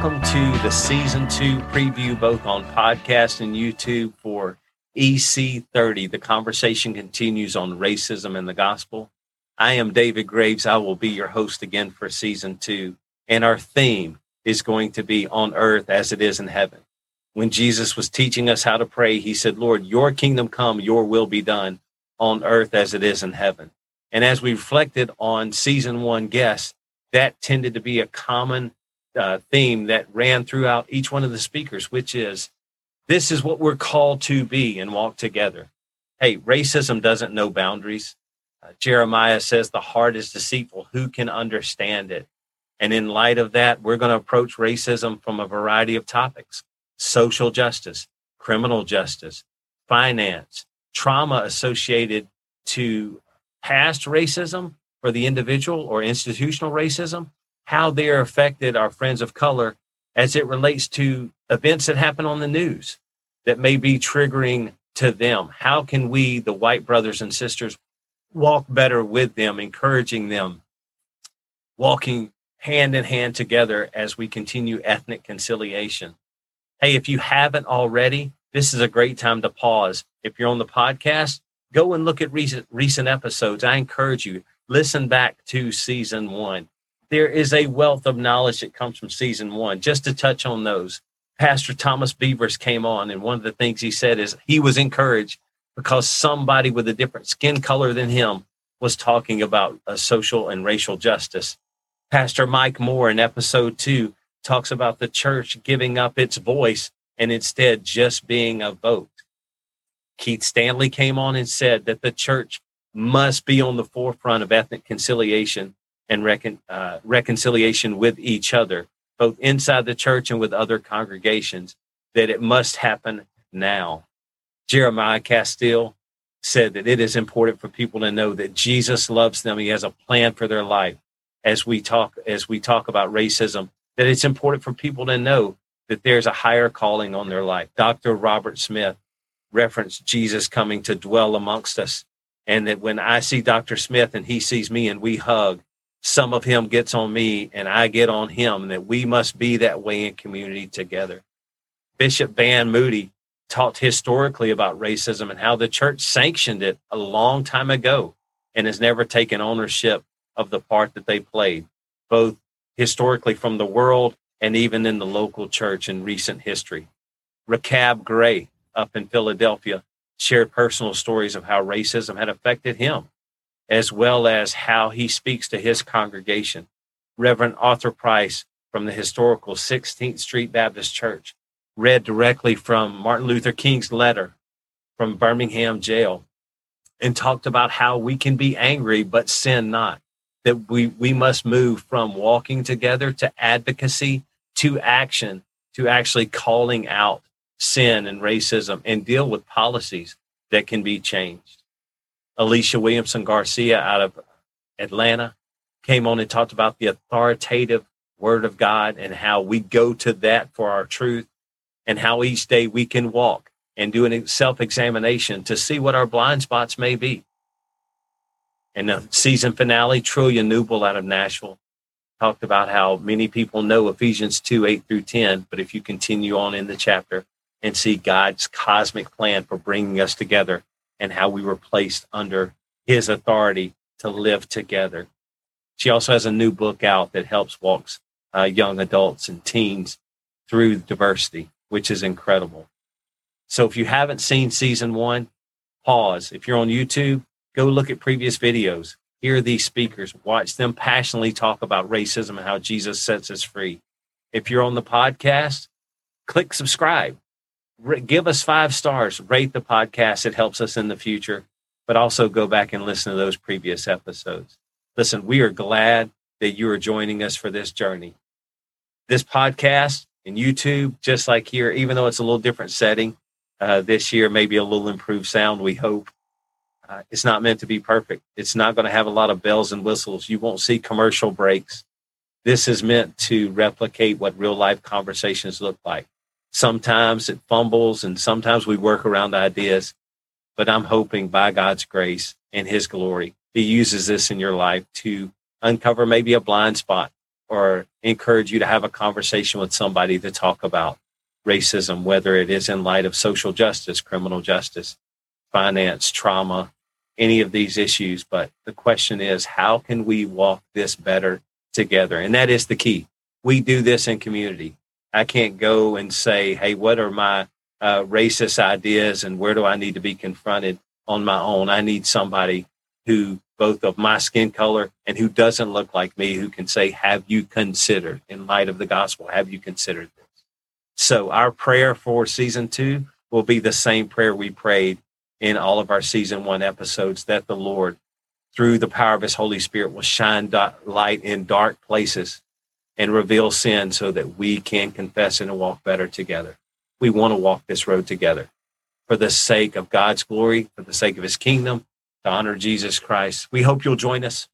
Welcome to the season two preview, both on podcast and YouTube for EC30. The conversation continues on racism and the gospel. I am David Graves. I will be your host again for season two. And our theme is going to be on earth as it is in heaven. When Jesus was teaching us how to pray, he said, Lord, your kingdom come, your will be done on earth as it is in heaven. And as we reflected on season one guests, that tended to be a common uh, theme that ran throughout each one of the speakers, which is this is what we're called to be and walk together. Hey, racism doesn't know boundaries. Uh, Jeremiah says the heart is deceitful. Who can understand it? And in light of that, we're going to approach racism from a variety of topics social justice, criminal justice, finance, trauma associated to past racism for the individual or institutional racism, how they are affected our friends of color as it relates to events that happen on the news that may be triggering to them. How can we, the white brothers and sisters, walk better with them, encouraging them, walking hand in hand together as we continue ethnic conciliation? Hey, if you haven't already, this is a great time to pause. If you're on the podcast, go and look at recent recent episodes. I encourage you, listen back to season one there is a wealth of knowledge that comes from season one. Just to touch on those, Pastor Thomas Beavers came on, and one of the things he said is he was encouraged because somebody with a different skin color than him was talking about uh, social and racial justice. Pastor Mike Moore in episode two talks about the church giving up its voice and instead just being a vote. Keith Stanley came on and said that the church must be on the forefront of ethnic conciliation and recon, uh, reconciliation with each other, both inside the church and with other congregations, that it must happen now. Jeremiah Castille said that it is important for people to know that Jesus loves them. He has a plan for their life. As we talk, as we talk about racism, that it's important for people to know that there's a higher calling on their life. Dr. Robert Smith referenced Jesus coming to dwell amongst us. And that when I see Dr. Smith and he sees me and we hug, some of him gets on me and I get on him, that we must be that way in community together. Bishop Van Moody talked historically about racism and how the church sanctioned it a long time ago and has never taken ownership of the part that they played, both historically from the world and even in the local church in recent history. Rechab Gray up in Philadelphia shared personal stories of how racism had affected him as well as how he speaks to his congregation. Reverend Arthur Price from the historical 16th Street Baptist Church read directly from Martin Luther King's letter from Birmingham jail and talked about how we can be angry but sin not. That we, we must move from walking together to advocacy to action to actually calling out sin and racism and deal with policies that can be changed. Alicia Williamson Garcia out of Atlanta came on and talked about the authoritative word of God and how we go to that for our truth and how each day we can walk and do a self examination to see what our blind spots may be. And the season finale, Trillia Newbell out of Nashville talked about how many people know Ephesians 2 8 through 10, but if you continue on in the chapter and see God's cosmic plan for bringing us together and how we were placed under his authority to live together. She also has a new book out that helps walks uh, young adults and teens through diversity, which is incredible. So if you haven't seen season one, pause. If you're on YouTube, go look at previous videos. Hear these speakers, watch them passionately talk about racism and how Jesus sets us free. If you're on the podcast, click subscribe give us five stars, rate the podcast. It helps us in the future, but also go back and listen to those previous episodes. Listen, we are glad that you are joining us for this journey. This podcast and YouTube, just like here, even though it's a little different setting uh, this year, maybe a little improved sound, we hope. Uh, it's not meant to be perfect. It's not going to have a lot of bells and whistles. You won't see commercial breaks. This is meant to replicate what real life conversations look like. Sometimes it fumbles and sometimes we work around ideas, but I'm hoping by God's grace and His glory, He uses this in your life to uncover maybe a blind spot or encourage you to have a conversation with somebody to talk about racism, whether it is in light of social justice, criminal justice, finance, trauma, any of these issues. But the question is, how can we walk this better together? And that is the key. We do this in community. I can't go and say, hey, what are my uh, racist ideas and where do I need to be confronted on my own? I need somebody who both of my skin color and who doesn't look like me who can say, have you considered in light of the gospel? Have you considered this? So our prayer for season two will be the same prayer we prayed in all of our season one episodes that the Lord, through the power of his Holy Spirit, will shine light in dark places and reveal sin so that we can confess and walk better together. We want to walk this road together for the sake of God's glory, for the sake of his kingdom, to honor Jesus Christ. We hope you'll join us.